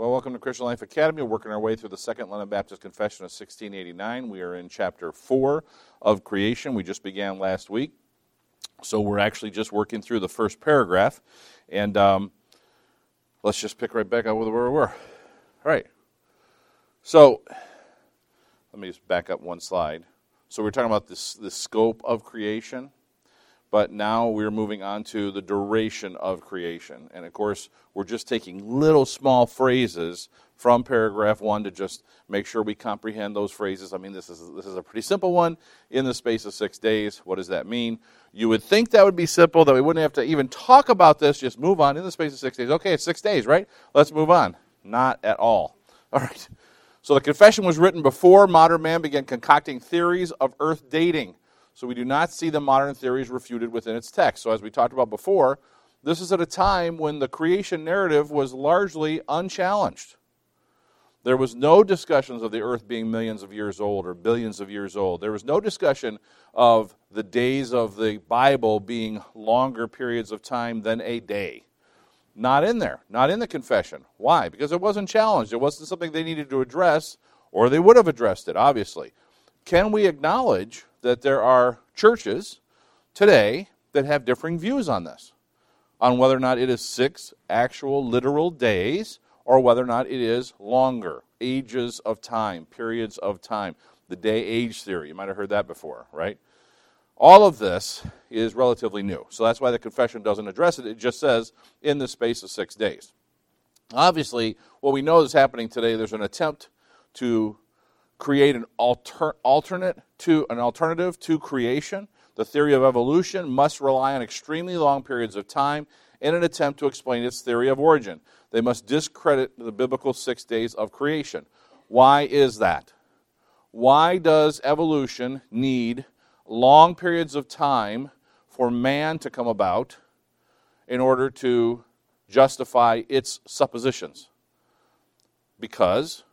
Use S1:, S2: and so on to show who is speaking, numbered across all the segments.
S1: Well, welcome to Christian Life Academy. We're working our way through the Second London Baptist Confession of 1689. We are in chapter 4 of creation. We just began last week. So we're actually just working through the first paragraph. And um, let's just pick right back up with where we were. All right. So let me just back up one slide. So we're talking about this, the scope of creation but now we're moving on to the duration of creation. And of course, we're just taking little small phrases from paragraph one to just make sure we comprehend those phrases. I mean, this is, this is a pretty simple one in the space of six days. What does that mean? You would think that would be simple, that we wouldn't have to even talk about this, just move on in the space of six days. Okay, it's six days, right? Let's move on. Not at all. All right. So the confession was written before modern man began concocting theories of earth dating. So we do not see the modern theories refuted within its text. So, as we talked about before, this is at a time when the creation narrative was largely unchallenged. There was no discussions of the earth being millions of years old or billions of years old. There was no discussion of the days of the Bible being longer periods of time than a day. Not in there, not in the confession. Why? Because it wasn't challenged. It wasn't something they needed to address, or they would have addressed it, obviously. Can we acknowledge that there are churches today that have differing views on this, on whether or not it is six actual literal days or whether or not it is longer, ages of time, periods of time, the day age theory. You might have heard that before, right? All of this is relatively new. So that's why the confession doesn't address it. It just says in the space of six days. Obviously, what we know is happening today, there's an attempt to create an alter, alternate to an alternative to creation. The theory of evolution must rely on extremely long periods of time in an attempt to explain its theory of origin. They must discredit the biblical six days of creation. Why is that? Why does evolution need long periods of time for man to come about in order to justify its suppositions? Because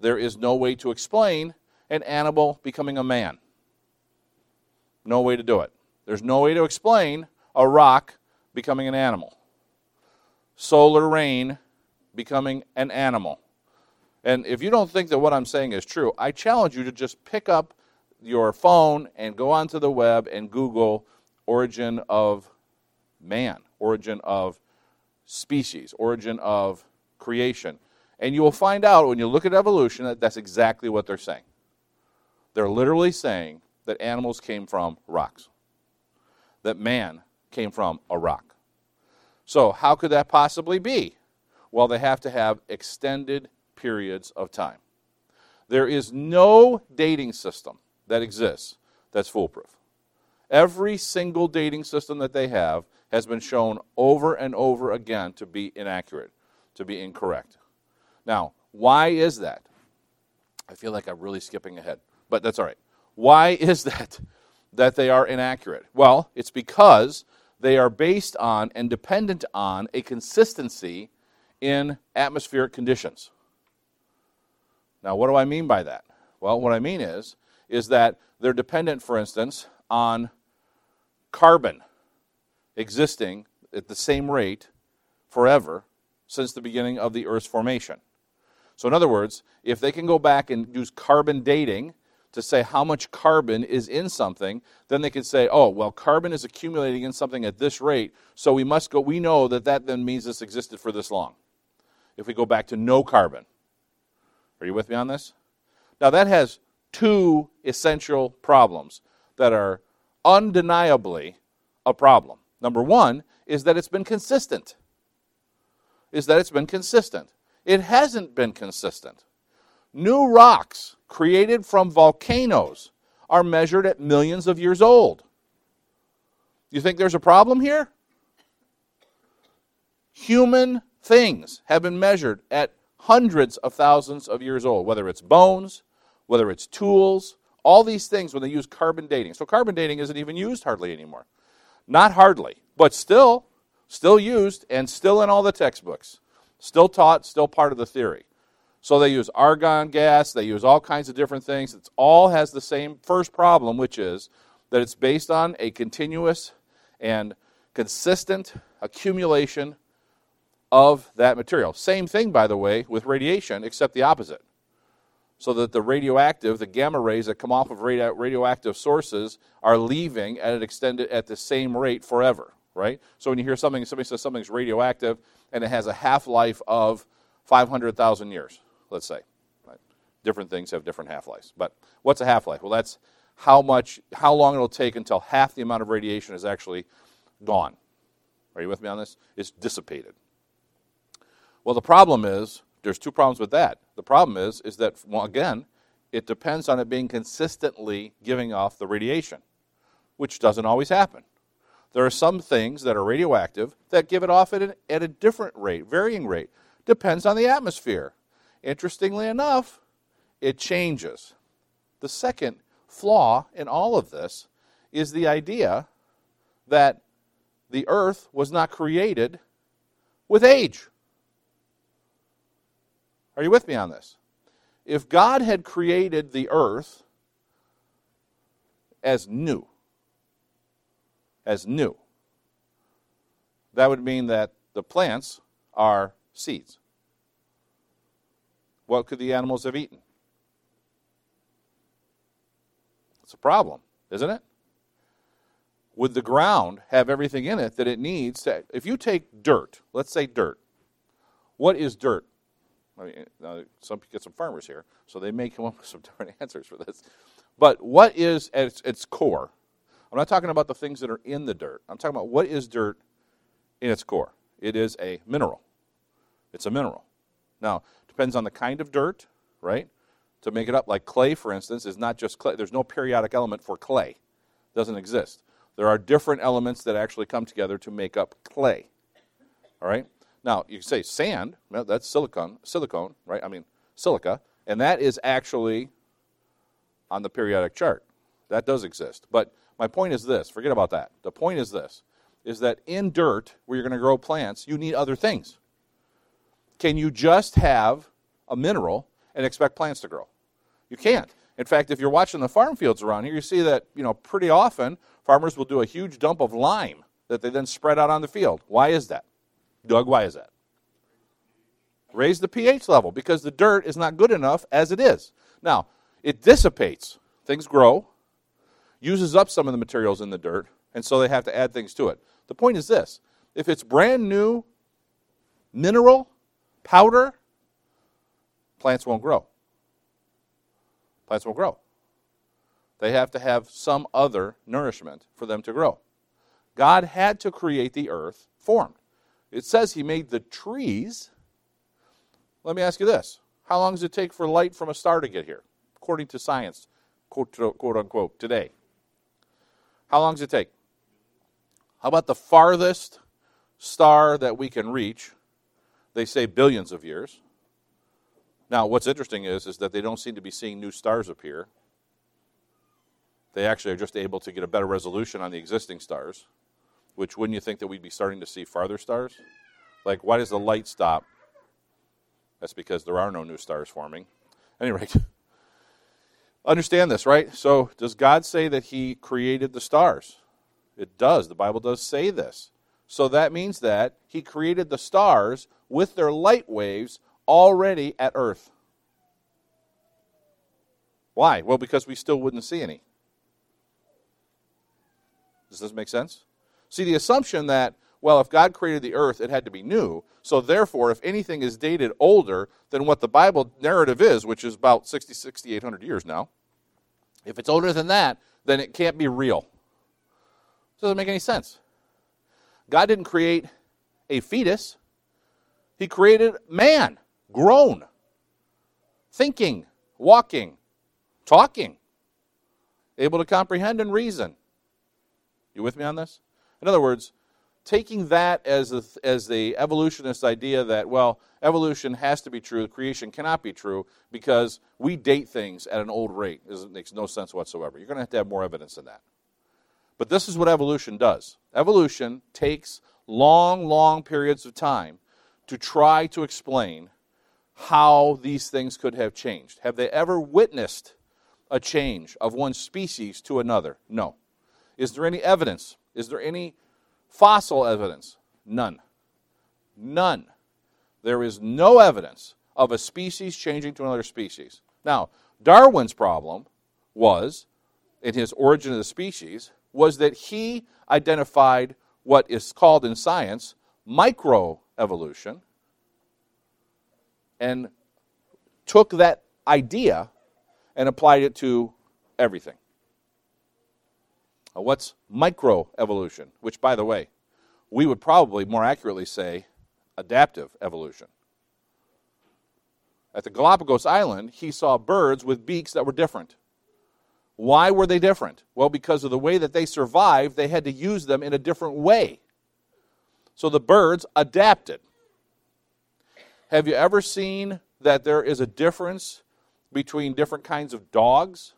S1: there is no way to explain an animal becoming a man. No way to do it. There's no way to explain a rock becoming an animal. Solar rain becoming an animal. And if you don't think that what I'm saying is true, I challenge you to just pick up your phone and go onto the web and Google origin of man, origin of species, origin of creation. And you will find out when you look at evolution that that's exactly what they're saying. They're literally saying that animals came from rocks, that man came from a rock. So, how could that possibly be? Well, they have to have extended periods of time. There is no dating system that exists that's foolproof. Every single dating system that they have has been shown over and over again to be inaccurate, to be incorrect. Now, why is that? I feel like I'm really skipping ahead, but that's all right. Why is that that they are inaccurate? Well, it's because they are based on and dependent on a consistency in atmospheric conditions. Now, what do I mean by that? Well, what I mean is is that they're dependent, for instance, on carbon existing at the same rate forever since the beginning of the Earth's formation. So, in other words, if they can go back and use carbon dating to say how much carbon is in something, then they can say, oh, well, carbon is accumulating in something at this rate, so we must go, we know that that then means this existed for this long. If we go back to no carbon. Are you with me on this? Now, that has two essential problems that are undeniably a problem. Number one is that it's been consistent. Is that it's been consistent. It hasn't been consistent. New rocks created from volcanoes are measured at millions of years old. You think there's a problem here? Human things have been measured at hundreds of thousands of years old, whether it's bones, whether it's tools, all these things when they use carbon dating. So carbon dating isn't even used hardly anymore. Not hardly, but still, still used and still in all the textbooks. Still taught, still part of the theory. So they use argon gas, they use all kinds of different things. It all has the same first problem, which is that it's based on a continuous and consistent accumulation of that material. Same thing, by the way, with radiation, except the opposite. So that the radioactive, the gamma rays that come off of radio, radioactive sources are leaving at an extended at the same rate forever, right? So when you hear something, somebody says something's radioactive and it has a half life of 500,000 years, let's say. Right? Different things have different half lives. But what's a half life? Well, that's how much, how long it'll take until half the amount of radiation is actually gone. Are you with me on this? It's dissipated. Well, the problem is there's two problems with that. The problem is is that well, again, it depends on it being consistently giving off the radiation, which doesn't always happen. There are some things that are radioactive that give it off at, an, at a different rate, varying rate. Depends on the atmosphere. Interestingly enough, it changes. The second flaw in all of this is the idea that the earth was not created with age. Are you with me on this? If God had created the earth as new, as new, that would mean that the plants are seeds. What could the animals have eaten? It's a problem, isn't it? Would the ground have everything in it that it needs to, if you take dirt, let's say dirt, what is dirt? I mean, some get some farmers here, so they may come up with some different answers for this. But what is at its core? I'm not talking about the things that are in the dirt. I'm talking about what is dirt in its core. It is a mineral. It's a mineral. Now, depends on the kind of dirt, right? to make it up. Like clay, for instance, is not just clay. There's no periodic element for clay. It doesn't exist. There are different elements that actually come together to make up clay. All right? Now, you can say sand, that's silicon, silicone, right? I mean, silica, and that is actually on the periodic chart. That does exist. But my point is this, forget about that. The point is this is that in dirt where you're going to grow plants, you need other things. Can you just have a mineral and expect plants to grow? You can't. In fact, if you're watching the farm fields around here, you see that, you know, pretty often farmers will do a huge dump of lime that they then spread out on the field. Why is that? Doug, why is that? Raise the pH level because the dirt is not good enough as it is. Now, it dissipates. Things grow, uses up some of the materials in the dirt, and so they have to add things to it. The point is this if it's brand new mineral, powder, plants won't grow plants won't grow. They have to have some other nourishment for them to grow. God had to create the earth formed. It says He made the trees. Let me ask you this How long does it take for light from a star to get here, according to science, quote, quote unquote, today? How long does it take? How about the farthest star that we can reach? They say billions of years. Now, what's interesting is, is that they don't seem to be seeing new stars appear. They actually are just able to get a better resolution on the existing stars, which wouldn't you think that we'd be starting to see farther stars? Like, why does the light stop? That's because there are no new stars forming. Anyway, understand this, right? So, does God say that He created the stars? It does. The Bible does say this. So that means that He created the stars with their light waves already at earth. Why? Well, because we still wouldn't see any. Does this make sense? See, the assumption that, well, if God created the earth, it had to be new. So, therefore, if anything is dated older than what the Bible narrative is, which is about 60, 6,800 years now, if it's older than that, then it can't be real. It Doesn't make any sense. God didn't create a fetus, He created man grown, thinking, walking, talking, able to comprehend and reason. You with me on this? In other words, taking that as the, as the evolutionist idea that, well, evolution has to be true, creation cannot be true because we date things at an old rate it makes no sense whatsoever. You're going to have to have more evidence than that. But this is what evolution does evolution takes long, long periods of time to try to explain how these things could have changed. Have they ever witnessed a change of one species to another? No. Is there any evidence? Is there any fossil evidence? None. None. There is no evidence of a species changing to another species. Now, Darwin's problem was, in his Origin of the Species, was that he identified what is called in science microevolution and took that idea and applied it to everything. Now, what's microevolution? Which, by the way, we would probably more accurately say adaptive evolution. At the Galapagos Island, he saw birds with beaks that were different. Why were they different? Well, because of the way that they survived, they had to use them in a different way. So the birds adapted. Have you ever seen that there is a difference between different kinds of dogs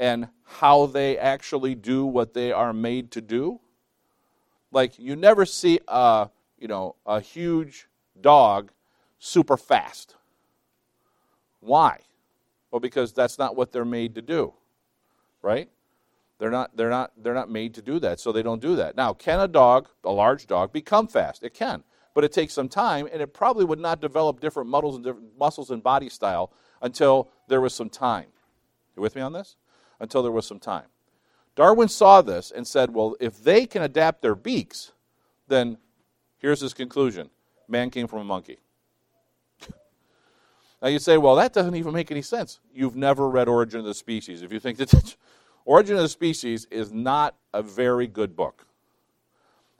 S1: and how they actually do what they are made to do? Like you never see a, you know, a huge dog super fast. Why? Well, because that's not what they're made to do. Right? They're not, they're, not, they're not made to do that, so they don't do that. Now, can a dog, a large dog, become fast? It can, but it takes some time, and it probably would not develop different muscles and different muscles and body style until there was some time. You with me on this? Until there was some time. Darwin saw this and said, well, if they can adapt their beaks, then here's his conclusion man came from a monkey. Now you say, well, that doesn't even make any sense. You've never read Origin of the Species. If you think that Origin of the Species is not a very good book.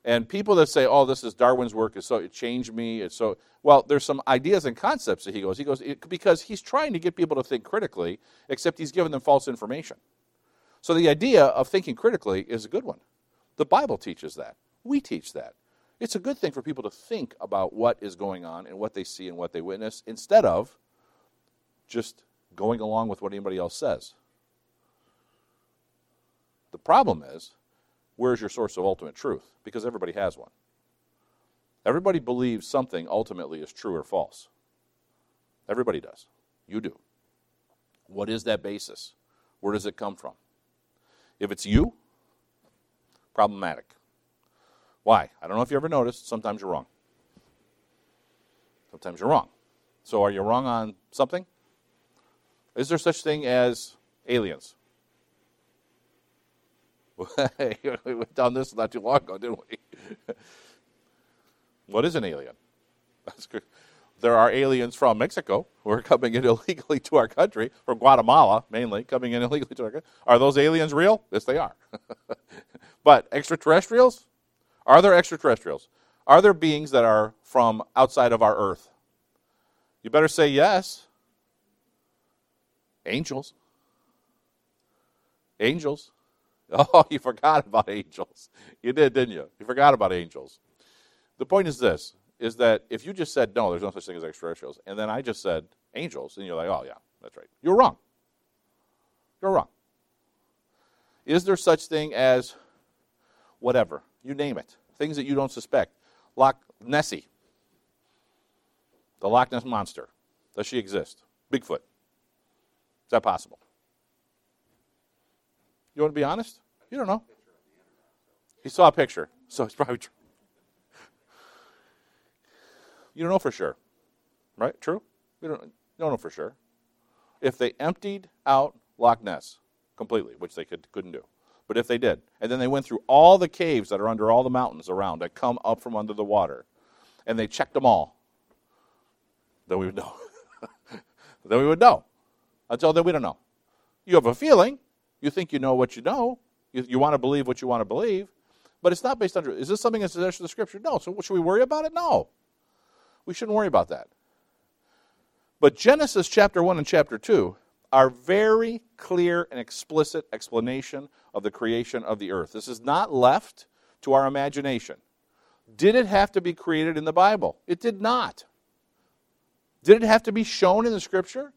S1: And people that say, oh, this is Darwin's work, is so it changed me, it's so well, there's some ideas and concepts that he goes. He goes because he's trying to get people to think critically, except he's giving them false information. So the idea of thinking critically is a good one. The Bible teaches that. We teach that. It's a good thing for people to think about what is going on and what they see and what they witness instead of just going along with what anybody else says. The problem is, where's your source of ultimate truth? Because everybody has one. Everybody believes something ultimately is true or false. Everybody does. You do. What is that basis? Where does it come from? If it's you, problematic. Why? I don't know if you ever noticed, sometimes you're wrong. Sometimes you're wrong. So are you wrong on something? Is there such thing as aliens? we went down this not too long ago, didn't we? what is an alien? There are aliens from Mexico who are coming in illegally to our country, from Guatemala mainly, coming in illegally to our country. Are those aliens real? Yes, they are. but extraterrestrials? Are there extraterrestrials? Are there beings that are from outside of our earth? You better say yes. Angels. Angels. Oh, you forgot about angels. You did, didn't you? You forgot about angels. The point is this is that if you just said no, there's no such thing as extraterrestrials, and then I just said angels, and you're like, oh yeah, that's right. You're wrong. You're wrong. Is there such thing as whatever? You name it. Things that you don't suspect. Loch Nessie. The Loch Ness monster. Does she exist? Bigfoot. Is that possible? You want to be honest? You don't know. He saw a picture, so it's probably true. You don't know for sure, right? True? You don't, you don't know for sure. If they emptied out Loch Ness completely, which they could, couldn't do, but if they did, and then they went through all the caves that are under all the mountains around that come up from under the water, and they checked them all, then we would know. then we would know. Until then, we don't know. You have a feeling. You think you know what you know. You, you want to believe what you want to believe. But it's not based on. Is this something that's in the scripture? No. So should we worry about it? No. We shouldn't worry about that. But Genesis chapter 1 and chapter 2 are very clear and explicit explanation of the creation of the earth. This is not left to our imagination. Did it have to be created in the Bible? It did not. Did it have to be shown in the scripture?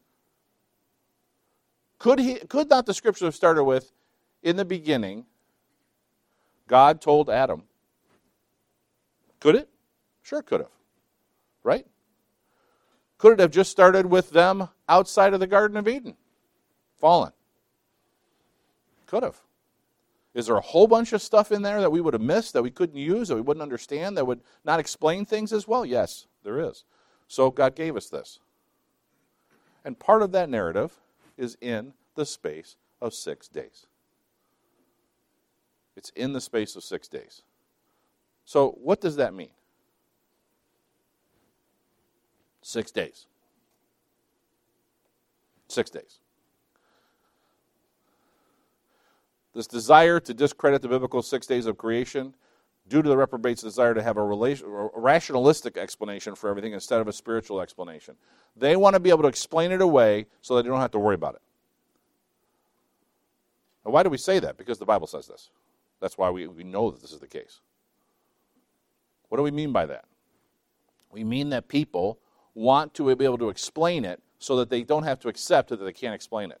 S1: Could, he, could not the scripture have started with, in the beginning, God told Adam? Could it? Sure, could have. Right? Could it have just started with them outside of the Garden of Eden? Fallen. Could have. Is there a whole bunch of stuff in there that we would have missed, that we couldn't use, that we wouldn't understand, that would not explain things as well? Yes, there is. So God gave us this. And part of that narrative is in the space of six days. It's in the space of six days. So, what does that mean? Six days. Six days. This desire to discredit the biblical six days of creation due to the reprobate's desire to have a, relation, a rationalistic explanation for everything instead of a spiritual explanation. They want to be able to explain it away so that they don't have to worry about it. Now, why do we say that? Because the Bible says this. That's why we, we know that this is the case. What do we mean by that? We mean that people want to be able to explain it so that they don't have to accept that they can't explain it.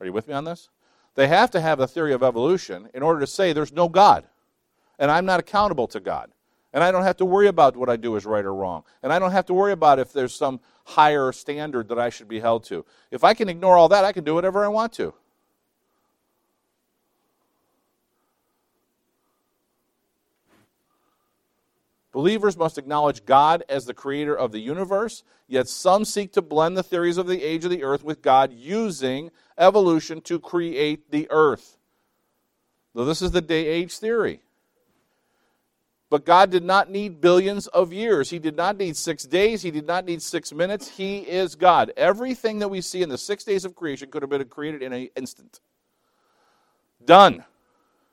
S1: Are you with me on this? They have to have a theory of evolution in order to say there's no God, and I'm not accountable to God. And I don't have to worry about what I do is right or wrong. And I don't have to worry about if there's some higher standard that I should be held to. If I can ignore all that, I can do whatever I want to. Believers must acknowledge God as the creator of the universe, yet some seek to blend the theories of the age of the earth with God using evolution to create the earth. So, this is the day age theory. But God did not need billions of years. He did not need six days. He did not need six minutes. He is God. Everything that we see in the six days of creation could have been created in an instant. Done.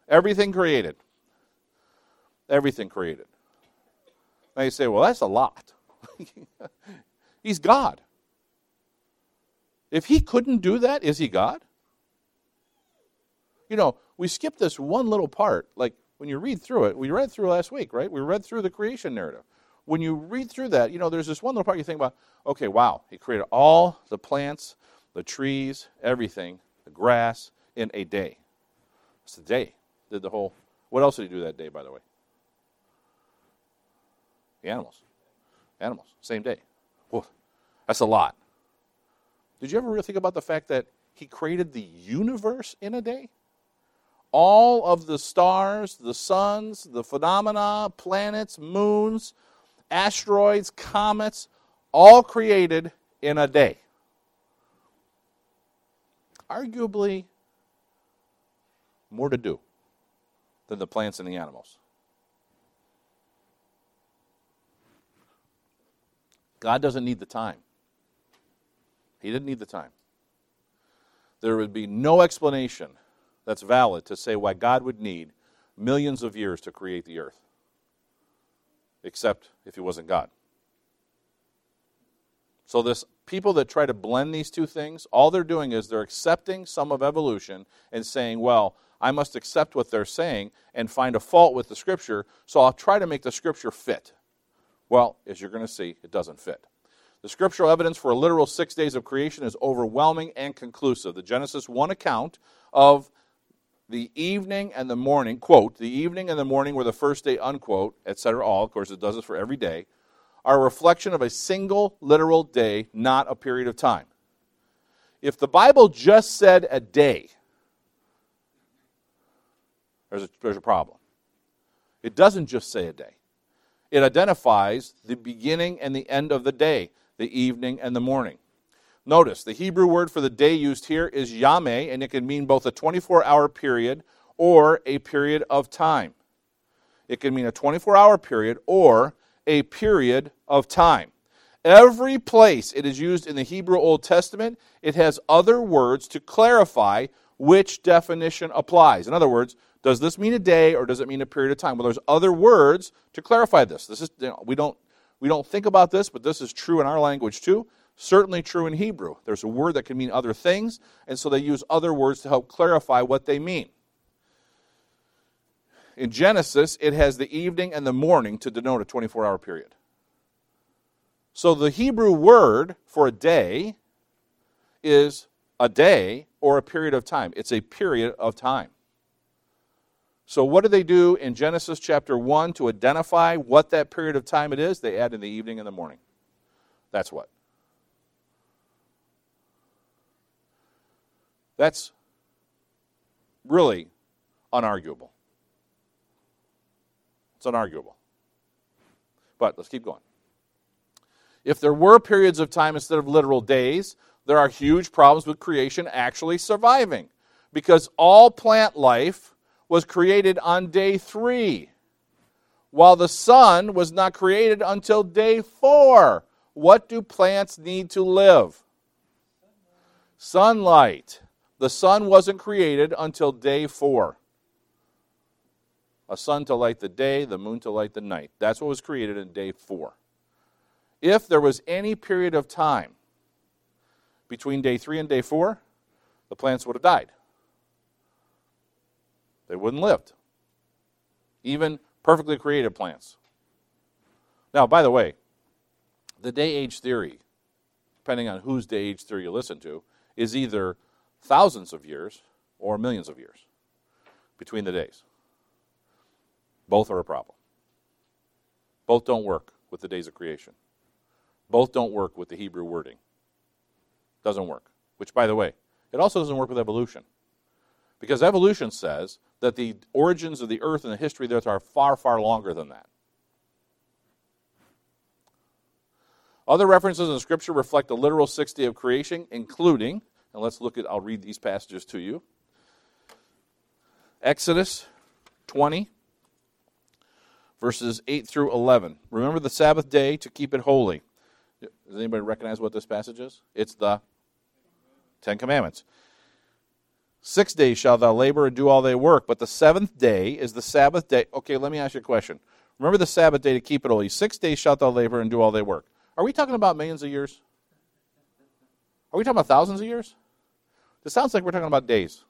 S1: Everything created. Everything created. Now you say, well, that's a lot. He's God. If he couldn't do that, is he God? You know, we skip this one little part. Like when you read through it, we read through last week, right? We read through the creation narrative. When you read through that, you know, there's this one little part you think about, okay, wow, he created all the plants, the trees, everything, the grass in a day. It's a day. Did the whole. What else did he do that day, by the way? The animals. Animals, same day. Well, that's a lot. Did you ever really think about the fact that he created the universe in a day? All of the stars, the suns, the phenomena, planets, moons, asteroids, comets, all created in a day. Arguably, more to do than the plants and the animals. God doesn't need the time. He didn't need the time. There would be no explanation that's valid to say why God would need millions of years to create the earth, except if he wasn't God. So, this people that try to blend these two things, all they're doing is they're accepting some of evolution and saying, well, I must accept what they're saying and find a fault with the scripture, so I'll try to make the scripture fit. Well, as you're going to see, it doesn't fit. The scriptural evidence for a literal six days of creation is overwhelming and conclusive. The Genesis 1 account of the evening and the morning, quote, the evening and the morning were the first day, unquote, etc., all, of course, it does this for every day, are a reflection of a single literal day, not a period of time. If the Bible just said a day, there's a, there's a problem. It doesn't just say a day. It identifies the beginning and the end of the day, the evening and the morning. Notice the Hebrew word for the day used here is yom, and it can mean both a 24 hour period or a period of time. It can mean a 24 hour period or a period of time. Every place it is used in the Hebrew Old Testament, it has other words to clarify which definition applies. In other words, does this mean a day or does it mean a period of time? Well, there's other words to clarify this. This is you know, we don't we don't think about this, but this is true in our language too. Certainly true in Hebrew. There's a word that can mean other things, and so they use other words to help clarify what they mean. In Genesis, it has the evening and the morning to denote a 24 hour period. So the Hebrew word for a day is a day or a period of time. It's a period of time. So, what do they do in Genesis chapter 1 to identify what that period of time it is? They add in the evening and the morning. That's what. That's really unarguable. It's unarguable. But let's keep going. If there were periods of time instead of literal days, there are huge problems with creation actually surviving because all plant life was created on day three, while the sun was not created until day four. What do plants need to live? Sunlight. The sun wasn't created until day four. A sun to light the day, the moon to light the night. That's what was created in day four. If there was any period of time between day three and day four, the plants would have died. They wouldn't lift. Even perfectly created plants. Now, by the way, the day age theory, depending on whose day age theory you listen to, is either thousands of years or millions of years between the days. Both are a problem. Both don't work with the days of creation. Both don't work with the Hebrew wording. Doesn't work. Which, by the way, it also doesn't work with evolution. Because evolution says that the origins of the earth and the history of the earth are far, far longer than that. Other references in Scripture reflect the literal sixth day of creation, including, and let's look at, I'll read these passages to you Exodus 20, verses 8 through 11. Remember the Sabbath day to keep it holy. Does anybody recognize what this passage is? It's the Ten Commandments. Six days shalt thou labor and do all thy work, but the seventh day is the Sabbath day. Okay, let me ask you a question. Remember the Sabbath day to keep it holy. Six days shalt thou labor and do all thy work. Are we talking about millions of years? Are we talking about thousands of years? This sounds like we're talking about days.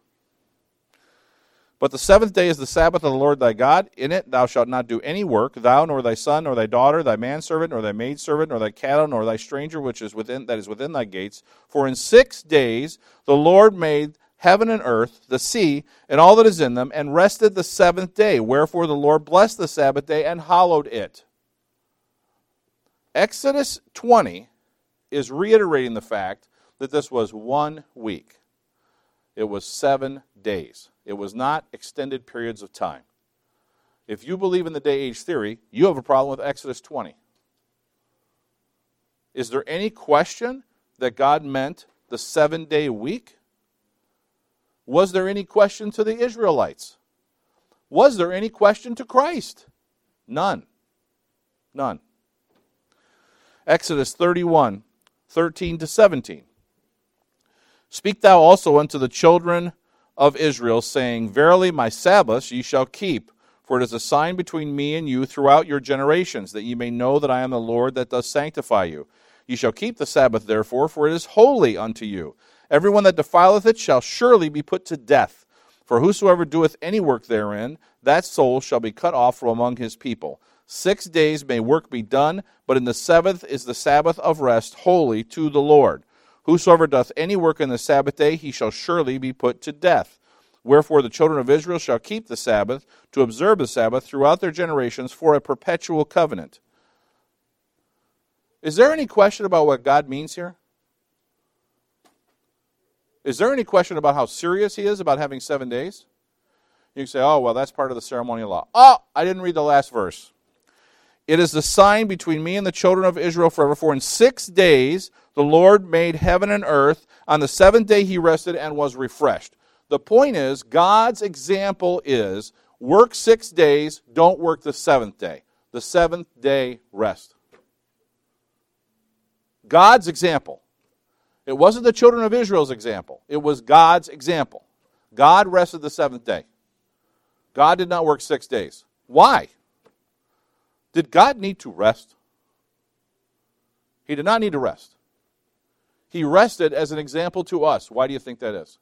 S1: But the seventh day is the Sabbath of the Lord thy God. In it thou shalt not do any work, thou nor thy son, nor thy daughter, thy manservant, nor thy maidservant, nor thy cattle, nor thy stranger which is within that is within thy gates. For in six days the Lord made heaven and earth, the sea, and all that is in them, and rested the seventh day. Wherefore the Lord blessed the Sabbath day and hallowed it. Exodus 20 is reiterating the fact that this was one week. It was seven days. It was not extended periods of time. If you believe in the day age theory, you have a problem with Exodus 20. Is there any question that God meant the seven day week? Was there any question to the Israelites? Was there any question to Christ? None. None. Exodus 31, 13 to 17. Speak thou also unto the children of Israel, saying, Verily my Sabbaths ye shall keep, for it is a sign between me and you throughout your generations, that ye may know that I am the Lord that does sanctify you. Ye shall keep the Sabbath, therefore, for it is holy unto you. Every one that defileth it shall surely be put to death. For whosoever doeth any work therein, that soul shall be cut off from among his people. Six days may work be done, but in the seventh is the Sabbath of rest, holy to the Lord. Whosoever doth any work in the Sabbath day, he shall surely be put to death. Wherefore the children of Israel shall keep the Sabbath, to observe the Sabbath throughout their generations for a perpetual covenant. Is there any question about what God means here? Is there any question about how serious he is about having seven days? You can say, oh, well, that's part of the ceremonial law. Oh, I didn't read the last verse. It is the sign between me and the children of Israel forever. For in six days the Lord made heaven and earth. On the seventh day he rested and was refreshed. The point is, God's example is work six days, don't work the seventh day. The seventh day rest. God's example. It wasn't the children of Israel's example, it was God's example. God rested the seventh day. God did not work six days. Why? Did God need to rest? He did not need to rest. He rested as an example to us. Why do you think that is?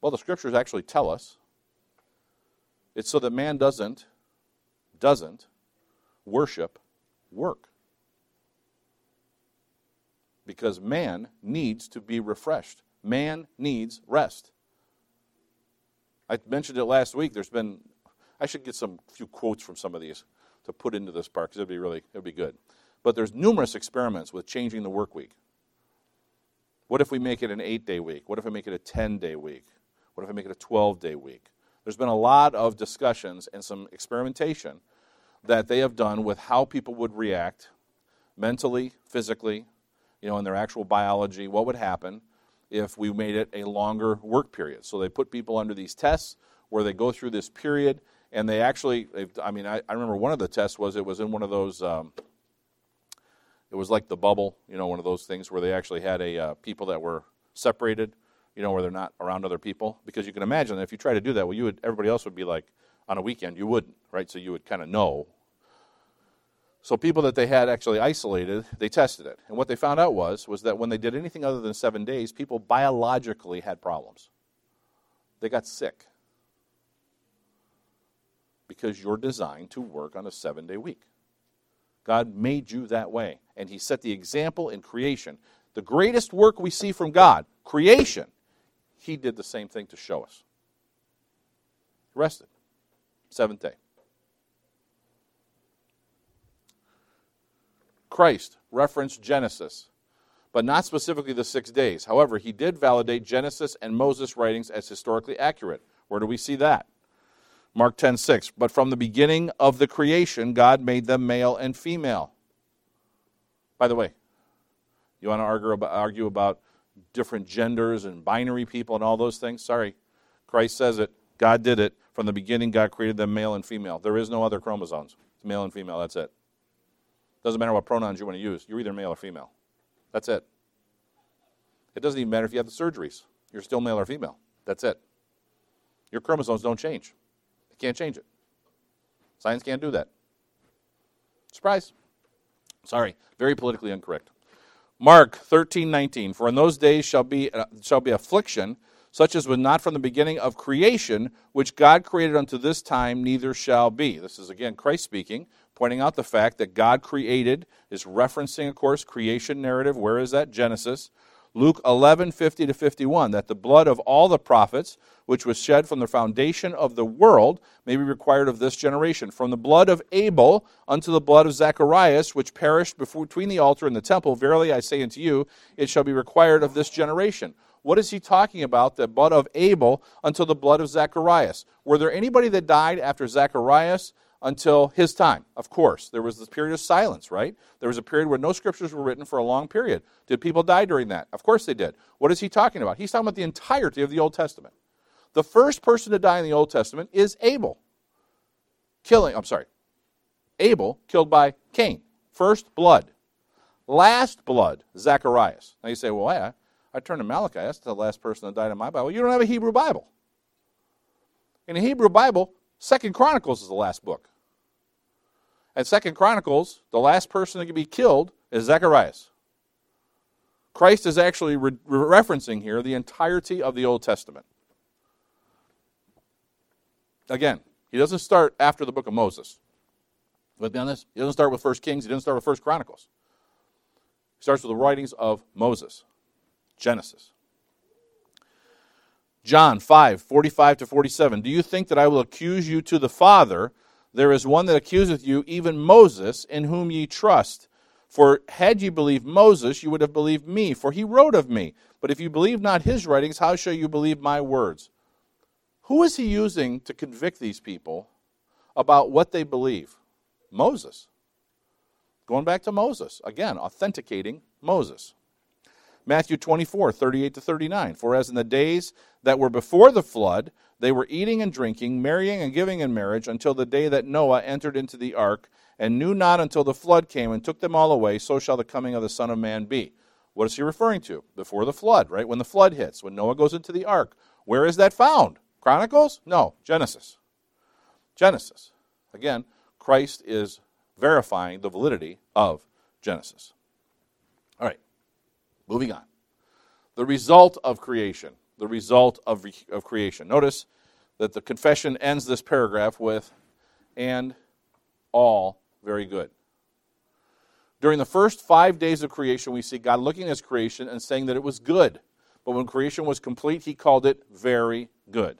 S1: Well, the scriptures actually tell us. It's so that man doesn't doesn't worship work. Because man needs to be refreshed. Man needs rest. I mentioned it last week. There's been I should get some few quotes from some of these to put into this part because it'd be really it'd be good. But there's numerous experiments with changing the work week. What if we make it an eight day week? What if we make it a 10 day week? What if we make it a 12 day week? There's been a lot of discussions and some experimentation that they have done with how people would react mentally, physically, you know, in their actual biology, what would happen if we made it a longer work period. So they put people under these tests where they go through this period and they actually, I mean, I, I remember one of the tests was it was in one of those, um, it was like the bubble, you know, one of those things where they actually had a uh, people that were separated, you know, where they're not around other people. Because you can imagine if you try to do that, well, you would, everybody else would be like, on a weekend, you wouldn't, right? So you would kind of know. So people that they had actually isolated, they tested it. And what they found out was, was that when they did anything other than seven days, people biologically had problems. They got sick because you're designed to work on a seven day week. God made you that way, and He set the example in creation. The greatest work we see from God, creation, He did the same thing to show us. rested. Seventh day. Christ referenced Genesis, but not specifically the six days. However, he did validate Genesis and Moses' writings as historically accurate. Where do we see that? Mark 10 6. But from the beginning of the creation, God made them male and female. By the way, you want to argue about, argue about different genders and binary people and all those things? Sorry. Christ says it. God did it. From the beginning, God created them male and female. There is no other chromosomes. It's male and female. That's it. Doesn't matter what pronouns you want to use. You're either male or female. That's it. It doesn't even matter if you have the surgeries. You're still male or female. That's it. Your chromosomes don't change. You can't change it. Science can't do that. Surprise. Sorry, very politically incorrect. Mark 13:19 For in those days shall be uh, shall be affliction such as was not from the beginning of creation, which God created unto this time, neither shall be. This is again Christ speaking, pointing out the fact that God created, is referencing, of course, creation narrative. Where is that? Genesis. Luke 11, 50 to 51, that the blood of all the prophets, which was shed from the foundation of the world, may be required of this generation. From the blood of Abel unto the blood of Zacharias, which perished between the altar and the temple, verily I say unto you, it shall be required of this generation. What is he talking about? The blood of Abel until the blood of Zacharias. Were there anybody that died after Zacharias until his time? Of course. There was this period of silence, right? There was a period where no scriptures were written for a long period. Did people die during that? Of course they did. What is he talking about? He's talking about the entirety of the Old Testament. The first person to die in the Old Testament is Abel. Killing, I'm sorry, Abel killed by Cain. First blood. Last blood, Zacharias. Now you say, well, yeah, I turned to Malachi. That's the last person that died in my Bible. You don't have a Hebrew Bible. In the Hebrew Bible, Second Chronicles is the last book. And Second Chronicles, the last person that can be killed is Zacharias. Christ is actually re- referencing here the entirety of the Old Testament. Again, he doesn't start after the book of Moses. With me on this? He doesn't start with First Kings. He doesn't start with First Chronicles. He starts with the writings of Moses. Genesis. John 5, 45 to 47. Do you think that I will accuse you to the Father? There is one that accuseth you, even Moses, in whom ye trust. For had ye believed Moses, you would have believed me, for he wrote of me. But if you believe not his writings, how shall you believe my words? Who is he using to convict these people about what they believe? Moses. Going back to Moses. Again, authenticating Moses. Matthew 24, 38 to 39. For as in the days that were before the flood, they were eating and drinking, marrying and giving in marriage, until the day that Noah entered into the ark, and knew not until the flood came and took them all away, so shall the coming of the Son of Man be. What is he referring to? Before the flood, right? When the flood hits, when Noah goes into the ark. Where is that found? Chronicles? No, Genesis. Genesis. Again, Christ is verifying the validity of Genesis. All right. Moving on. The result of creation. The result of, of creation. Notice that the confession ends this paragraph with, and all very good. During the first five days of creation, we see God looking at his creation and saying that it was good. But when creation was complete, he called it very good.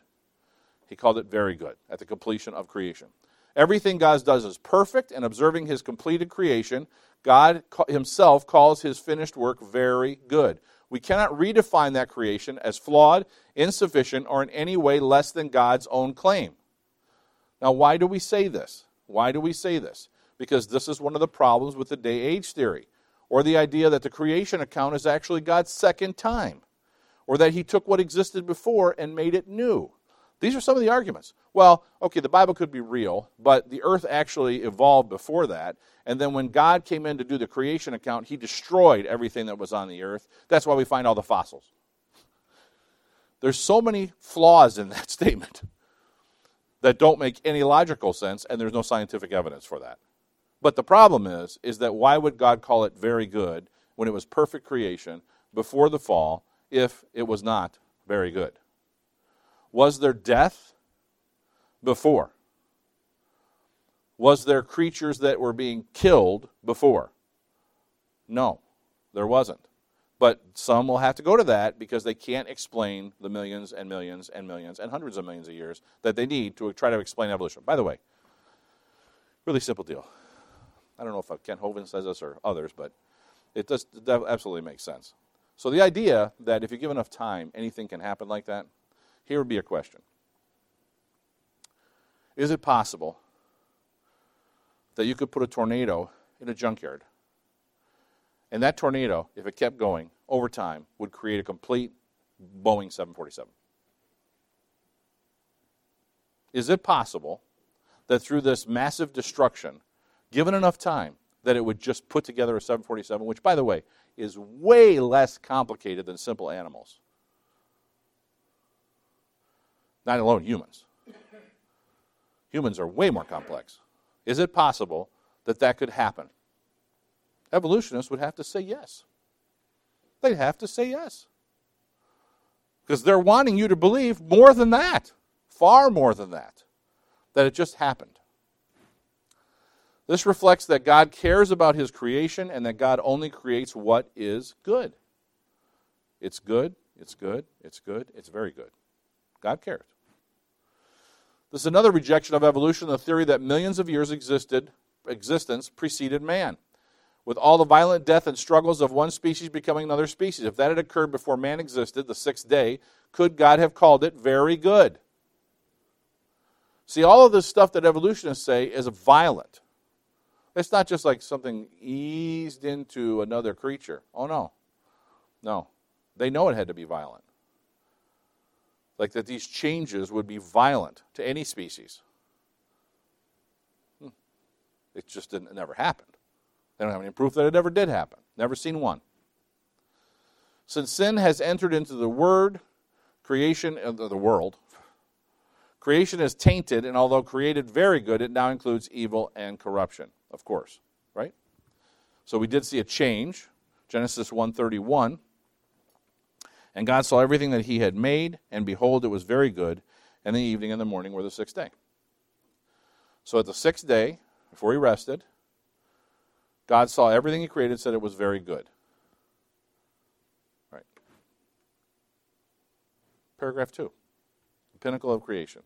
S1: He called it very good at the completion of creation. Everything God does is perfect, and observing his completed creation, God himself calls his finished work very good. We cannot redefine that creation as flawed, insufficient, or in any way less than God's own claim. Now, why do we say this? Why do we say this? Because this is one of the problems with the day age theory, or the idea that the creation account is actually God's second time, or that he took what existed before and made it new. These are some of the arguments. Well, okay, the Bible could be real, but the earth actually evolved before that. And then when God came in to do the creation account, he destroyed everything that was on the earth. That's why we find all the fossils. There's so many flaws in that statement that don't make any logical sense, and there's no scientific evidence for that. But the problem is, is that why would God call it very good when it was perfect creation before the fall if it was not very good? Was there death before? Was there creatures that were being killed before? No, there wasn't. But some will have to go to that because they can't explain the millions and millions and millions and hundreds of millions of years that they need to try to explain evolution. By the way, really simple deal. I don't know if uh, Kent Hovind says this or others, but it does that absolutely makes sense. So the idea that if you give enough time, anything can happen like that, here would be a question. Is it possible that you could put a tornado in a junkyard and that tornado, if it kept going over time, would create a complete Boeing 747. Is it possible that through this massive destruction, given enough time, that it would just put together a 747, which, by the way, is way less complicated than simple animals? Not alone humans. Humans are way more complex. Is it possible that that could happen? evolutionists would have to say yes. They'd have to say yes. Because they're wanting you to believe more than that, far more than that, that it just happened. This reflects that God cares about his creation and that God only creates what is good. It's good, it's good, it's good, it's very good. God cares. This is another rejection of evolution, the theory that millions of years existed, existence preceded man with all the violent death and struggles of one species becoming another species. If that had occurred before man existed, the sixth day, could God have called it very good? See, all of this stuff that evolutionists say is violent. It's not just like something eased into another creature. Oh, no. No. They know it had to be violent. Like that these changes would be violent to any species. Hmm. It just didn't, it never happened. They don't have any proof that it ever did happen. Never seen one. Since sin has entered into the word, creation of the world, creation is tainted, and although created very good, it now includes evil and corruption, of course, right? So we did see a change. Genesis 131. And God saw everything that he had made, and behold, it was very good. And the evening and the morning were the sixth day. So at the sixth day, before he rested, God saw everything He created, and said it was very good. Right. Paragraph 2. The pinnacle of creation.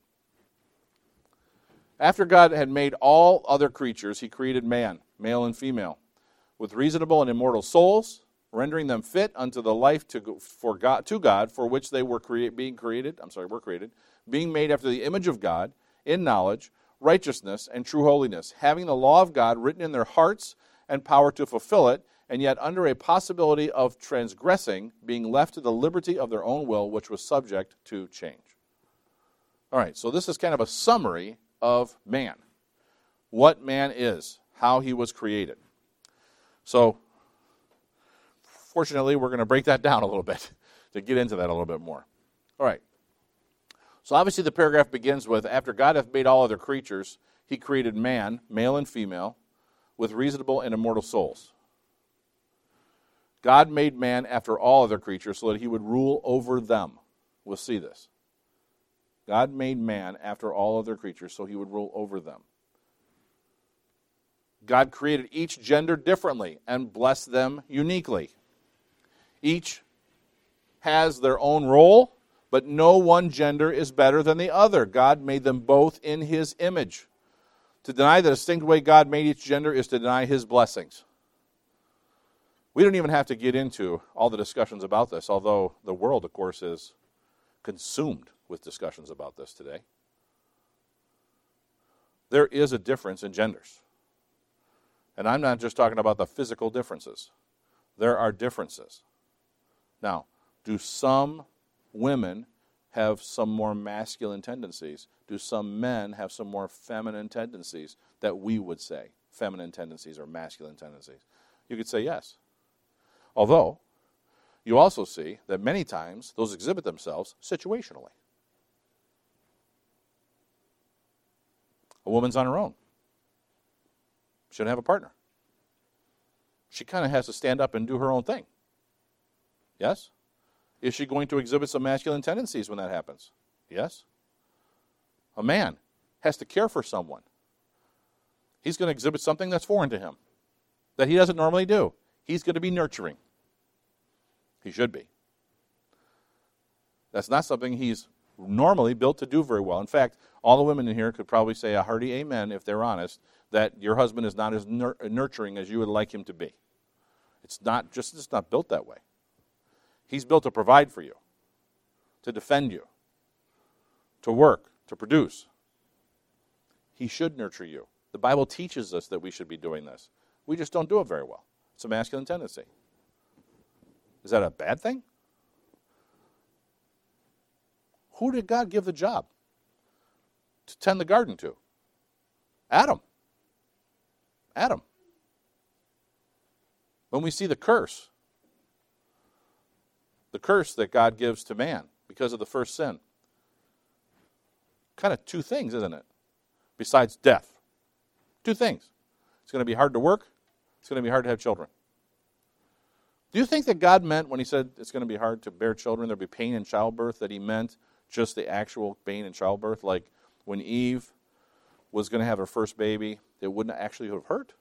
S1: After God had made all other creatures, He created man, male and female, with reasonable and immortal souls, rendering them fit unto the life to, for God, to God for which they were create, being created. I'm sorry, were created, being made after the image of God, in knowledge, righteousness, and true holiness, having the law of God written in their hearts and power to fulfill it, and yet under a possibility of transgressing, being left to the liberty of their own will, which was subject to change. All right, so this is kind of a summary of man. What man is, how he was created. So, fortunately, we're going to break that down a little bit to get into that a little bit more. All right. So, obviously, the paragraph begins with After God hath made all other creatures, he created man, male and female with reasonable and immortal souls. God made man after all other creatures so that he would rule over them. We'll see this. God made man after all other creatures so he would rule over them. God created each gender differently and blessed them uniquely. Each has their own role, but no one gender is better than the other. God made them both in his image. To deny the distinct way God made each gender is to deny his blessings. We don't even have to get into all the discussions about this, although the world, of course, is consumed with discussions about this today. there is a difference in genders. And I'm not just talking about the physical differences, there are differences. Now, do some women have some more masculine tendencies? Do some men have some more feminine tendencies that we would say feminine tendencies or masculine tendencies? You could say yes. Although, you also see that many times those exhibit themselves situationally. A woman's on her own. Shouldn't have a partner. She kind of has to stand up and do her own thing. Yes? Is she going to exhibit some masculine tendencies when that happens? Yes. A man has to care for someone. He's going to exhibit something that's foreign to him, that he doesn't normally do. He's going to be nurturing. He should be. That's not something he's normally built to do very well. In fact, all the women in here could probably say a hearty amen if they're honest that your husband is not as nurturing as you would like him to be. It's not just it's not built that way. He's built to provide for you, to defend you, to work, to produce. He should nurture you. The Bible teaches us that we should be doing this. We just don't do it very well. It's a masculine tendency. Is that a bad thing? Who did God give the job to tend the garden to? Adam. Adam. When we see the curse, the curse that God gives to man because of the first sin, kind of two things, isn't it? Besides death. Two things. It's going to be hard to work, it's going to be hard to have children. Do you think that God meant when He said it's going to be hard to bear children, there'll be pain in childbirth, that He meant just the actual pain in childbirth? Like when Eve was going to have her first baby, it wouldn't actually have hurt?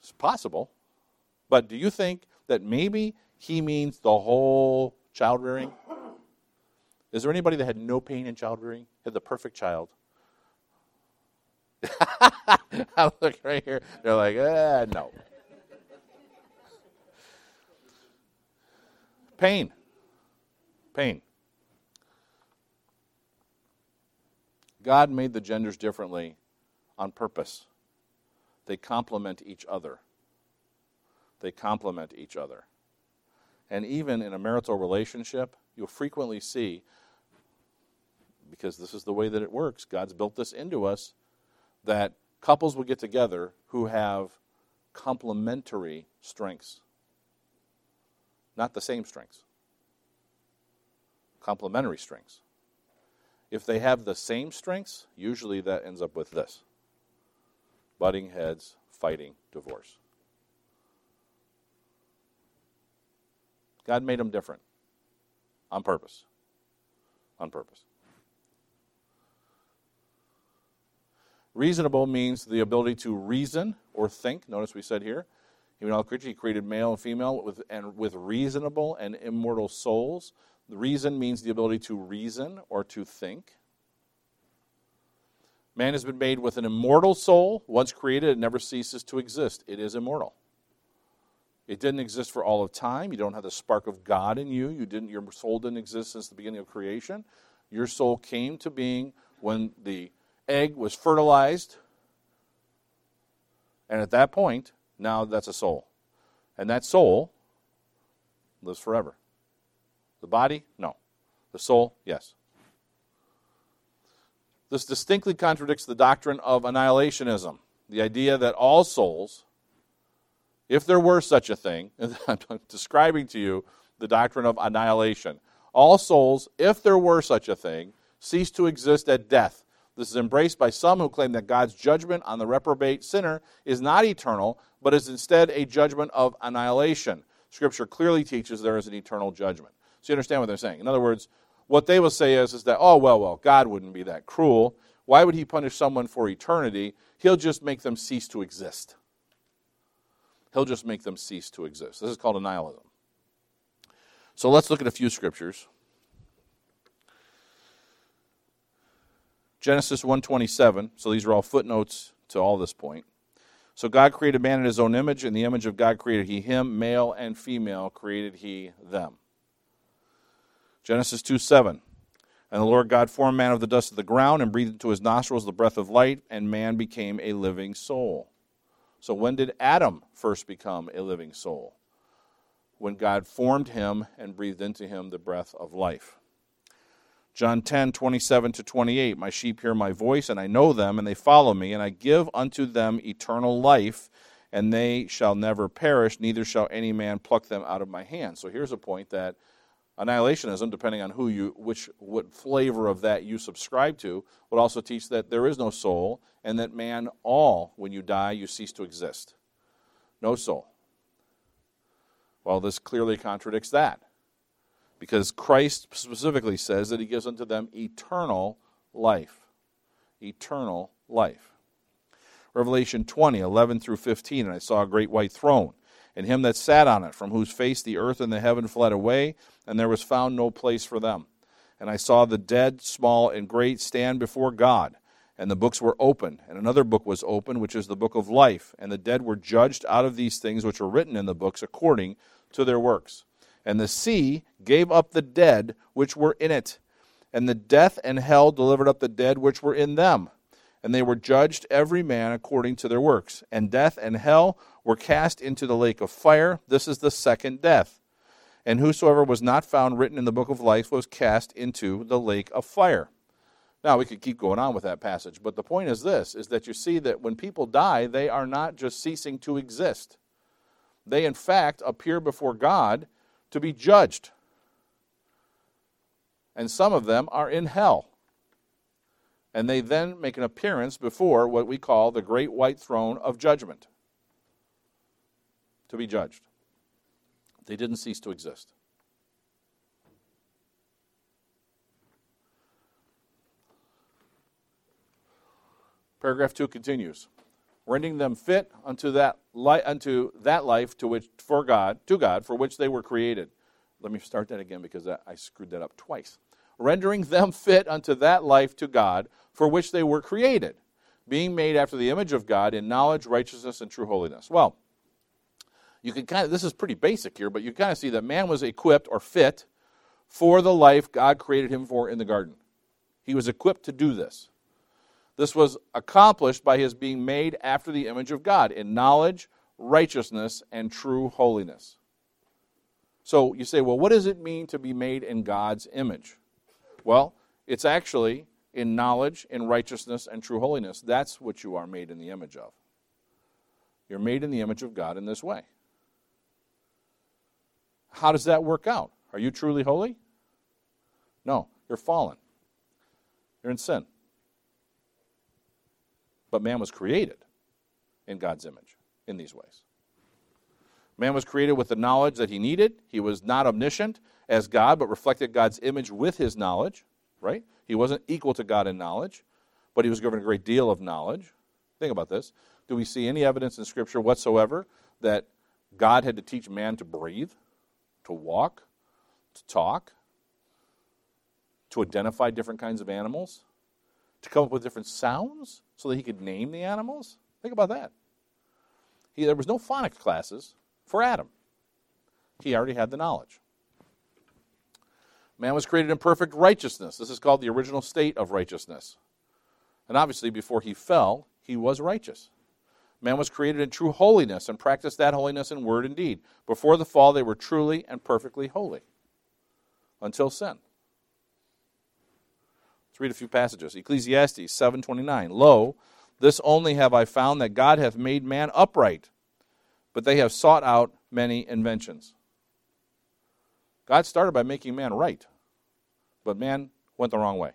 S1: It's possible. But do you think that maybe He means the whole child rearing? Is there anybody that had no pain in child rearing? Had the perfect child? I'm looking right here. They're like, ah, no. Pain. Pain. God made the genders differently on purpose. They complement each other. They complement each other. And even in a marital relationship, you'll frequently see, because this is the way that it works, God's built this into us, that couples will get together who have complementary strengths not the same strengths, complementary strengths. If they have the same strengths, usually that ends up with this butting heads, fighting, divorce. God made them different on purpose. On purpose. Reasonable means the ability to reason or think. Notice we said here even all creatures, he created male and female with, and with reasonable and immortal souls. The reason means the ability to reason or to think. Man has been made with an immortal soul. Once created, it never ceases to exist. It is immortal. It didn't exist for all of time. You don't have the spark of God in you. You didn't, your soul didn't exist since the beginning of creation. Your soul came to being when the egg was fertilized. And at that point, now that's a soul. And that soul lives forever. The body, no. The soul, yes. This distinctly contradicts the doctrine of annihilationism, the idea that all souls, if there were such a thing, I'm describing to you the doctrine of annihilation. All souls, if there were such a thing, cease to exist at death. This is embraced by some who claim that God's judgment on the reprobate sinner is not eternal, but is instead a judgment of annihilation. Scripture clearly teaches there is an eternal judgment. So you understand what they're saying. In other words, what they will say is, is that, oh, well, well, God wouldn't be that cruel. Why would he punish someone for eternity? He'll just make them cease to exist. He'll just make them cease to exist. This is called annihilism. So let's look at a few scriptures. Genesis 127. So these are all footnotes to all this point. So God created man in his own image. In the image of God created he him, male and female created he them. Genesis 2 7. And the Lord God formed man of the dust of the ground and breathed into his nostrils the breath of life, and man became a living soul. So, when did Adam first become a living soul? When God formed him and breathed into him the breath of life. John 10, 27 to 28. My sheep hear my voice, and I know them, and they follow me, and I give unto them eternal life, and they shall never perish, neither shall any man pluck them out of my hand. So here's a point that annihilationism, depending on who you, which, what flavor of that you subscribe to, would also teach that there is no soul, and that man, all, when you die, you cease to exist. No soul. Well, this clearly contradicts that because Christ specifically says that he gives unto them eternal life. Eternal life. Revelation 20, 11 through 15. And I saw a great white throne, and him that sat on it, from whose face the earth and the heaven fled away, and there was found no place for them. And I saw the dead, small and great, stand before God. And the books were open, and another book was open, which is the book of life. And the dead were judged out of these things which were written in the books according to their works. And the sea gave up the dead which were in it, and the death and hell delivered up the dead which were in them. And they were judged every man according to their works. And death and hell were cast into the lake of fire. This is the second death. And whosoever was not found written in the book of life was cast into the lake of fire. Now we could keep going on with that passage, but the point is this is that you see that when people die, they are not just ceasing to exist. They in fact appear before God to be judged. And some of them are in hell. And they then make an appearance before what we call the great white throne of judgment to be judged. They didn't cease to exist. Paragraph 2 continues rendering them fit unto that li- unto that life to which for God to God for which they were created. Let me start that again because I screwed that up twice. Rendering them fit unto that life to God for which they were created, being made after the image of God in knowledge, righteousness, and true holiness. Well, you can kind of this is pretty basic here, but you kind of see that man was equipped or fit for the life God created him for in the garden. He was equipped to do this. This was accomplished by his being made after the image of God in knowledge, righteousness, and true holiness. So you say, well, what does it mean to be made in God's image? Well, it's actually in knowledge, in righteousness, and true holiness. That's what you are made in the image of. You're made in the image of God in this way. How does that work out? Are you truly holy? No, you're fallen. You're in sin. But man was created in God's image in these ways. Man was created with the knowledge that he needed. He was not omniscient as God, but reflected God's image with his knowledge, right? He wasn't equal to God in knowledge, but he was given a great deal of knowledge. Think about this. Do we see any evidence in Scripture whatsoever that God had to teach man to breathe, to walk, to talk, to identify different kinds of animals, to come up with different sounds? so that he could name the animals? Think about that. He, there was no phonics classes for Adam. He already had the knowledge. Man was created in perfect righteousness. This is called the original state of righteousness. And obviously, before he fell, he was righteous. Man was created in true holiness and practiced that holiness in word and deed. Before the fall, they were truly and perfectly holy until sin. Let's read a few passages. Ecclesiastes 7:29. Lo, this only have I found that God hath made man upright, but they have sought out many inventions. God started by making man right, but man went the wrong way.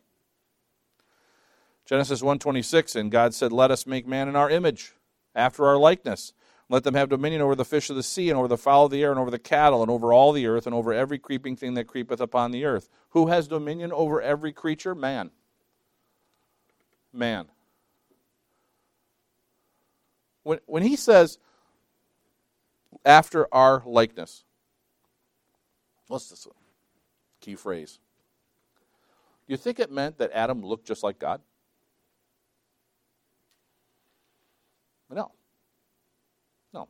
S1: Genesis 1:26 and God said, "Let us make man in our image, after our likeness." Let them have dominion over the fish of the sea, and over the fowl of the air, and over the cattle, and over all the earth, and over every creeping thing that creepeth upon the earth. Who has dominion over every creature? Man. Man. When, when he says, after our likeness, what's this key phrase? Do you think it meant that Adam looked just like God? No. No.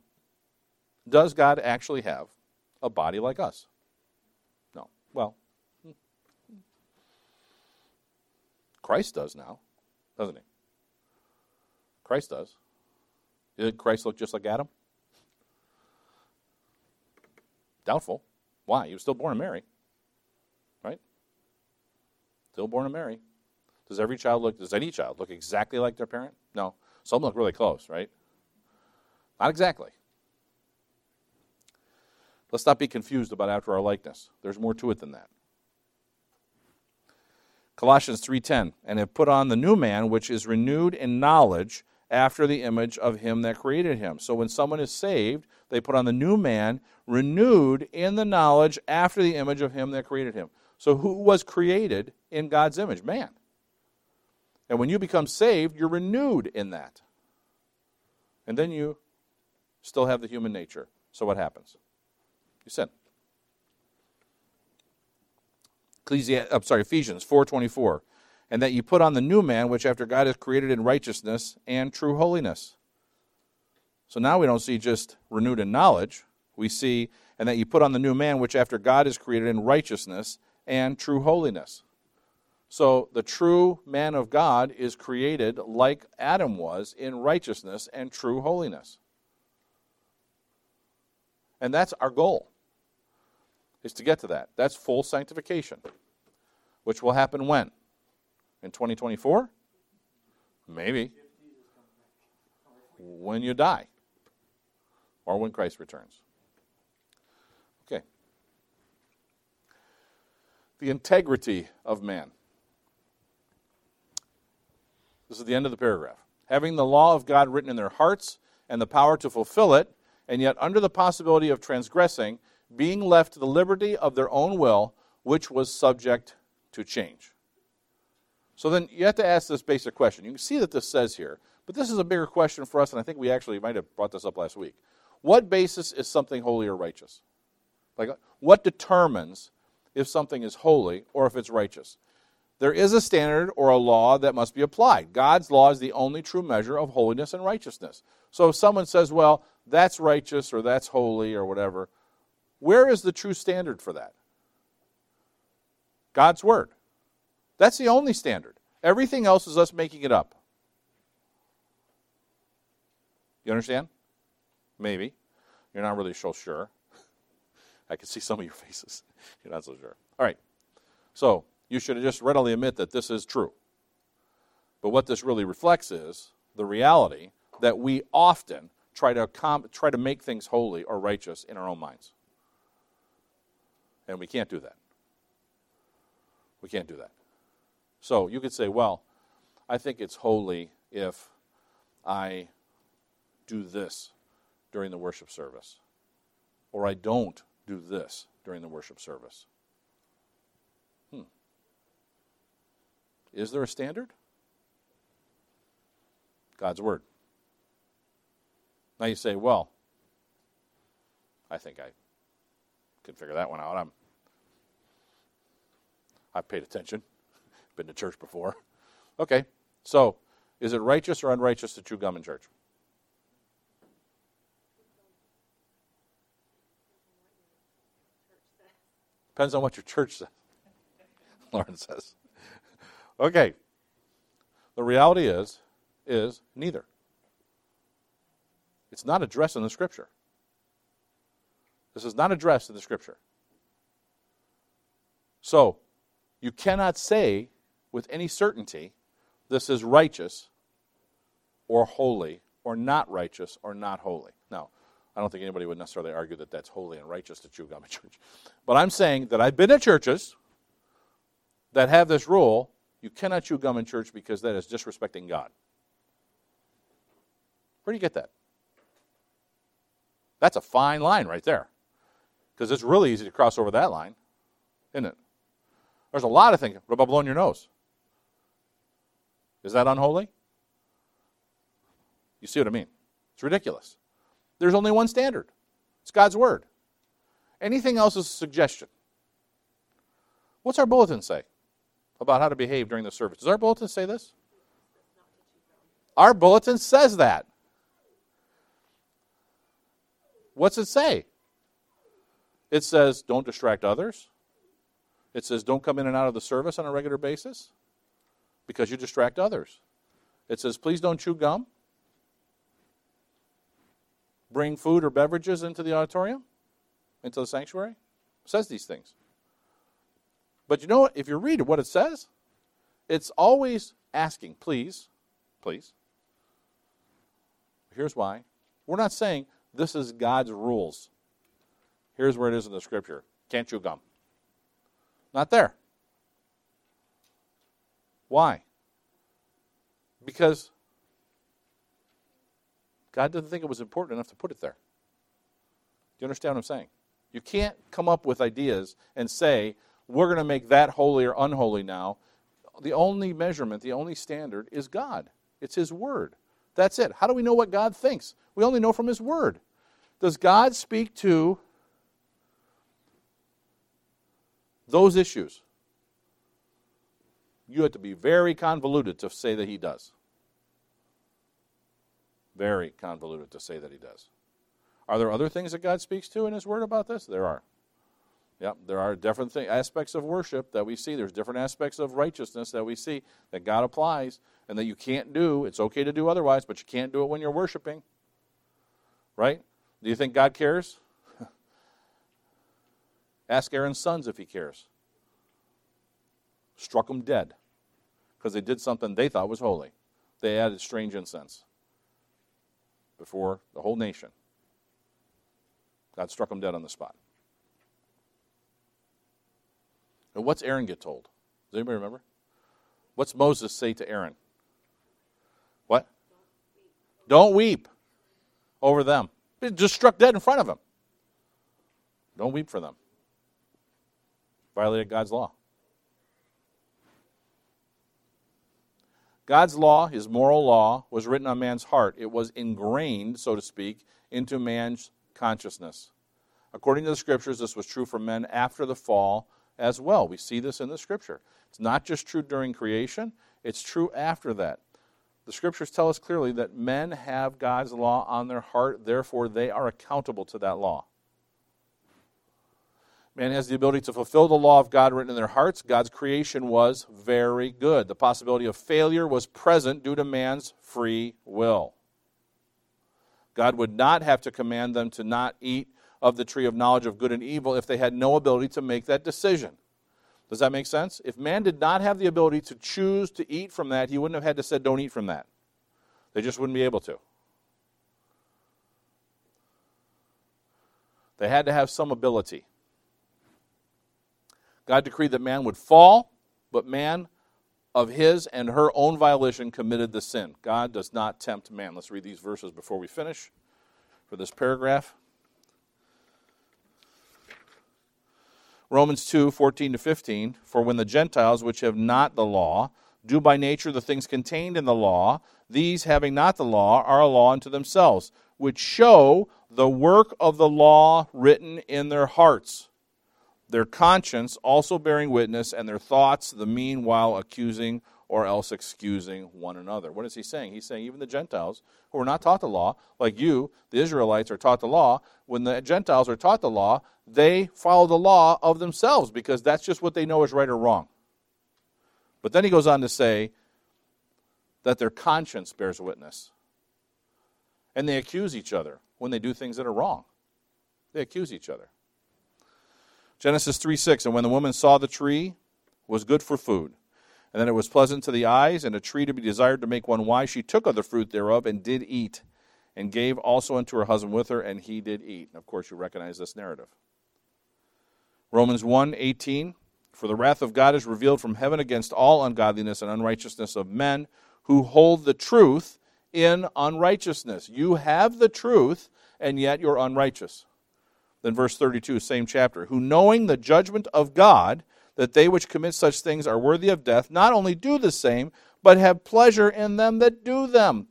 S1: Does God actually have a body like us? No. Well, hmm. Christ does now, doesn't he? Christ does. Did Christ look just like Adam? Doubtful. Why? He was still born of Mary. Right? Still born of Mary. Does every child look, does any child look exactly like their parent? No. Some look really close, right? Not exactly. Let's not be confused about after our likeness. There's more to it than that. Colossians 3:10 and have put on the new man which is renewed in knowledge after the image of him that created him. So when someone is saved, they put on the new man renewed in the knowledge after the image of him that created him. So who was created in God's image? Man. And when you become saved, you're renewed in that. And then you still have the human nature. So what happens? You sin. Ecclesiastes, I'm sorry, Ephesians 4:24, and that you put on the new man, which after God is created in righteousness and true holiness. So now we don't see just renewed in knowledge. We see, and that you put on the new man, which after God is created in righteousness and true holiness. So the true man of God is created like Adam was in righteousness and true holiness. And that's our goal, is to get to that. That's full sanctification, which will happen when? In 2024? Maybe. When you die, or when Christ returns. Okay. The integrity of man. This is the end of the paragraph. Having the law of God written in their hearts and the power to fulfill it, and yet under the possibility of transgressing, being left to the liberty of their own will, which was subject to change. So then you have to ask this basic question. You can see that this says here, but this is a bigger question for us, and I think we actually might have brought this up last week. What basis is something holy or righteous? Like, what determines if something is holy or if it's righteous? There is a standard or a law that must be applied. God's law is the only true measure of holiness and righteousness. So if someone says, well, that's righteous or that's holy or whatever, where is the true standard for that? God's Word. That's the only standard. Everything else is us making it up. You understand? Maybe. You're not really so sure. I can see some of your faces. You're not so sure. All right. So, you should just readily admit that this is true. But what this really reflects is the reality that we often try to, try to make things holy or righteous in our own minds. And we can't do that. We can't do that. So you could say, well, I think it's holy if I do this during the worship service, or I don't do this during the worship service. Is there a standard? God's Word. Now you say, well, I think I can figure that one out. I'm, I've paid attention, been to church before. Okay, so is it righteous or unrighteous to chew gum in church? Depends on what your church says. Lauren says. Okay. The reality is, is neither. It's not addressed in the Scripture. This is not addressed in the Scripture. So, you cannot say with any certainty this is righteous or holy or not righteous or not holy. Now, I don't think anybody would necessarily argue that that's holy and righteous to in church. But I'm saying that I've been at churches that have this rule you cannot chew gum in church because that is disrespecting God. Where do you get that? That's a fine line right there. Because it's really easy to cross over that line, isn't it? There's a lot of things. What about blowing your nose? Is that unholy? You see what I mean? It's ridiculous. There's only one standard it's God's Word. Anything else is a suggestion. What's our bulletin say about how to behave during the service? Does our bulletin say this? Our bulletin says that. What's it say? It says, don't distract others. It says, don't come in and out of the service on a regular basis. because you distract others. It says, please don't chew gum, bring food or beverages into the auditorium, into the sanctuary. It says these things. But you know what? If you read what it says, it's always asking, please, please. Here's why. We're not saying this is God's rules. Here's where it is in the scripture can't chew gum. Not there. Why? Because God didn't think it was important enough to put it there. Do you understand what I'm saying? You can't come up with ideas and say, we're going to make that holy or unholy now. The only measurement, the only standard is God. It's His Word. That's it. How do we know what God thinks? We only know from His Word. Does God speak to those issues? You have to be very convoluted to say that He does. Very convoluted to say that He does. Are there other things that God speaks to in His Word about this? There are. Yep, there are different aspects of worship that we see. There's different aspects of righteousness that we see that God applies and that you can't do. It's okay to do otherwise, but you can't do it when you're worshiping. Right? Do you think God cares? Ask Aaron's sons if he cares. Struck them dead because they did something they thought was holy. They added strange incense before the whole nation. God struck them dead on the spot. And what's Aaron get told? Does anybody remember? What's Moses say to Aaron? What? Don't weep over them. Just struck dead in front of him. Don't weep for them. Violated God's law. God's law, his moral law, was written on man's heart. It was ingrained, so to speak, into man's consciousness. According to the scriptures, this was true for men after the fall as well. We see this in the scripture. It's not just true during creation, it's true after that. The scriptures tell us clearly that men have God's law on their heart, therefore, they are accountable to that law. Man has the ability to fulfill the law of God written in their hearts. God's creation was very good. The possibility of failure was present due to man's free will. God would not have to command them to not eat of the tree of knowledge of good and evil if they had no ability to make that decision. Does that make sense? If man did not have the ability to choose to eat from that, he wouldn't have had to say, don't eat from that. They just wouldn't be able to. They had to have some ability. God decreed that man would fall, but man of his and her own violation committed the sin. God does not tempt man. Let's read these verses before we finish for this paragraph. Romans 2 14 to 15. For when the Gentiles, which have not the law, do by nature the things contained in the law, these, having not the law, are a law unto themselves, which show the work of the law written in their hearts, their conscience also bearing witness, and their thoughts the meanwhile accusing or else excusing one another. What is he saying? He's saying even the Gentiles who are not taught the law, like you, the Israelites, are taught the law, when the Gentiles are taught the law, they follow the law of themselves because that's just what they know is right or wrong. But then he goes on to say that their conscience bears witness. And they accuse each other when they do things that are wrong. They accuse each other. Genesis 3 6, and when the woman saw the tree was good for food, and that it was pleasant to the eyes, and a tree to be desired to make one wise, she took of the fruit thereof and did eat, and gave also unto her husband with her, and he did eat. And of course, you recognize this narrative. Romans 1 18, for the wrath of God is revealed from heaven against all ungodliness and unrighteousness of men who hold the truth in unrighteousness. You have the truth, and yet you're unrighteous. Then, verse 32, same chapter, who knowing the judgment of God, that they which commit such things are worthy of death, not only do the same, but have pleasure in them that do them.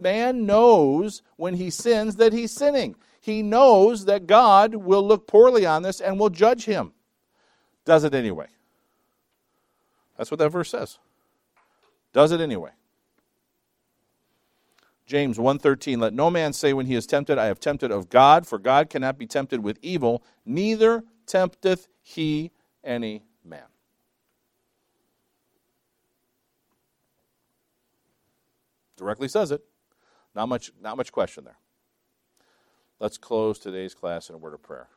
S1: Man knows when he sins that he's sinning he knows that God will look poorly on this and will judge him. Does it anyway. That's what that verse says. Does it anyway. James 1:13 Let no man say when he is tempted I have tempted of God for God cannot be tempted with evil neither tempteth he any man. Directly says it. Not much, not much question there. Let's close today's class in a word of prayer.